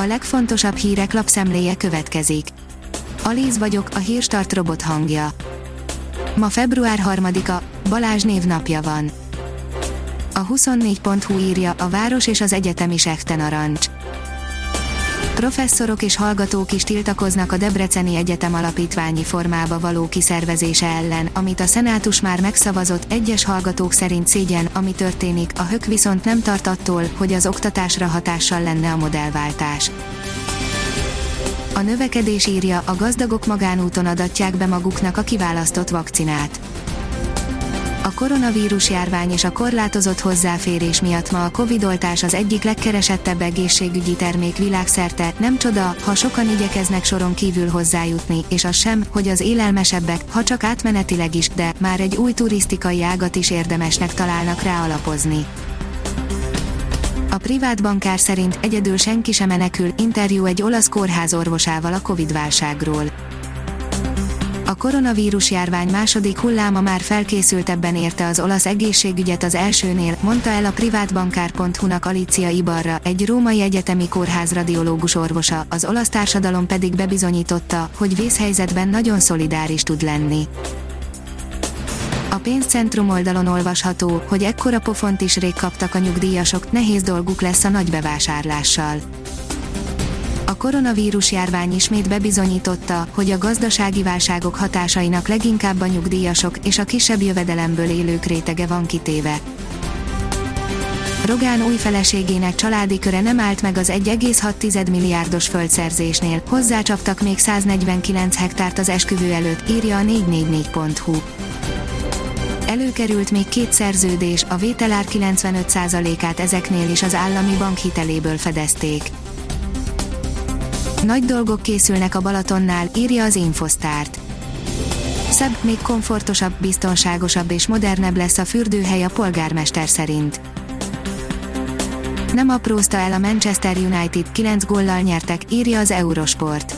A legfontosabb hírek lapszemléje következik. Alíz vagyok, a hírstart robot hangja. Ma február 3-a, Balázs névnapja van. A 24.hu írja, a város és az egyetemi sekte narancs. Professzorok és hallgatók is tiltakoznak a Debreceni Egyetem alapítványi formába való kiszervezése ellen, amit a szenátus már megszavazott, egyes hallgatók szerint szégyen, ami történik, a hök viszont nem tart attól, hogy az oktatásra hatással lenne a modellváltás. A növekedés írja, a gazdagok magánúton adatják be maguknak a kiválasztott vakcinát. A koronavírus járvány és a korlátozott hozzáférés miatt ma a Covid-oltás az egyik legkeresettebb egészségügyi termék világszerte, nem csoda, ha sokan igyekeznek soron kívül hozzájutni, és az sem, hogy az élelmesebbek, ha csak átmenetileg is, de már egy új turisztikai ágat is érdemesnek találnak rá alapozni. A privát bankár szerint egyedül senki sem menekül, interjú egy olasz kórház orvosával a Covid válságról. A koronavírus járvány második hulláma már felkészültebben érte az olasz egészségügyet az elsőnél, mondta el a privátbankár.hu-nak Alicia Ibarra, egy római egyetemi kórház radiológus orvosa, az olasz társadalom pedig bebizonyította, hogy vészhelyzetben nagyon szolidáris tud lenni. A pénzcentrum oldalon olvasható, hogy ekkora pofont is rég kaptak a nyugdíjasok, nehéz dolguk lesz a nagy bevásárlással. Koronavírus járvány ismét bebizonyította, hogy a gazdasági válságok hatásainak leginkább a nyugdíjasok és a kisebb jövedelemből élők rétege van kitéve. Rogán új feleségének családi köre nem állt meg az 1,6 milliárdos földszerzésnél, hozzácsaptak még 149 hektárt az esküvő előtt, írja a 444.hu. Előkerült még két szerződés, a vételár 95%-át ezeknél is az állami bank hiteléből fedezték. Nagy dolgok készülnek a Balatonnál, írja az Infosztárt. Szebb, még komfortosabb, biztonságosabb és modernebb lesz a fürdőhely a polgármester szerint. Nem aprózta el a Manchester United, 9 góllal nyertek, írja az Eurosport.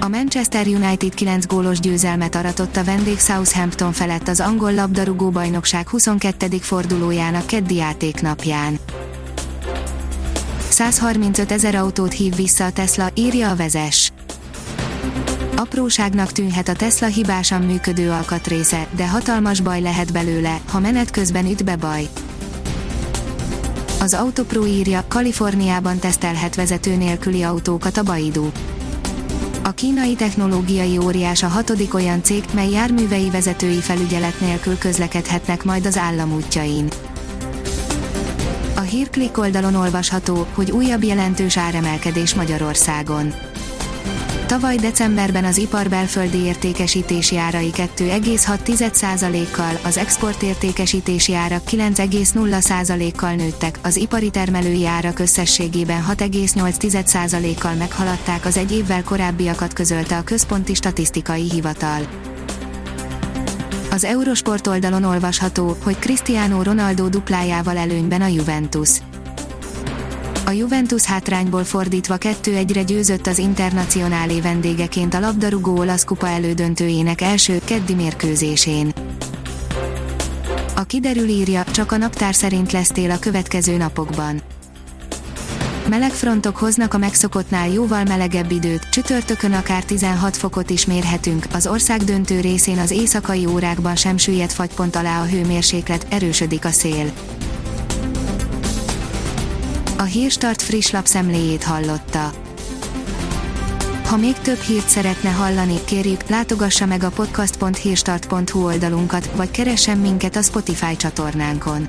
A Manchester United 9 gólos győzelmet aratott a vendég Southampton felett az angol labdarúgó bajnokság 22. fordulójának keddi játéknapján. 135 ezer autót hív vissza a Tesla, írja a vezes. Apróságnak tűnhet a Tesla hibásan működő alkatrésze, de hatalmas baj lehet belőle, ha menet közben üt be baj. Az Autopro írja, Kaliforniában tesztelhet vezető nélküli autókat a Baidu. A kínai technológiai óriás a hatodik olyan cég, mely járművei vezetői felügyelet nélkül közlekedhetnek majd az államútjain. Hírklik oldalon olvasható, hogy újabb jelentős áremelkedés Magyarországon. Tavaly decemberben az ipar belföldi értékesítési árai 2,6%-kal, az export értékesítési árak 9,0%-kal nőttek, az ipari termelői árak összességében 6,8%-kal meghaladták az egy évvel korábbiakat közölte a Központi Statisztikai Hivatal. Az Eurosport oldalon olvasható, hogy Cristiano Ronaldo duplájával előnyben a Juventus. A Juventus hátrányból fordítva 2-1-re győzött az Internacionálé vendégeként a labdarúgó olasz kupa elődöntőjének első, keddi mérkőzésén. A kiderül írja, csak a naptár szerint lesz tél a következő napokban. Meleg frontok hoznak a megszokottnál jóval melegebb időt, csütörtökön akár 16 fokot is mérhetünk, az ország döntő részén az éjszakai órákban sem süllyed fagypont alá a hőmérséklet, erősödik a szél. A Hírstart friss lapszemléjét hallotta. Ha még több hírt szeretne hallani, kérjük, látogassa meg a podcast.hírstart.hu oldalunkat, vagy keressen minket a Spotify csatornánkon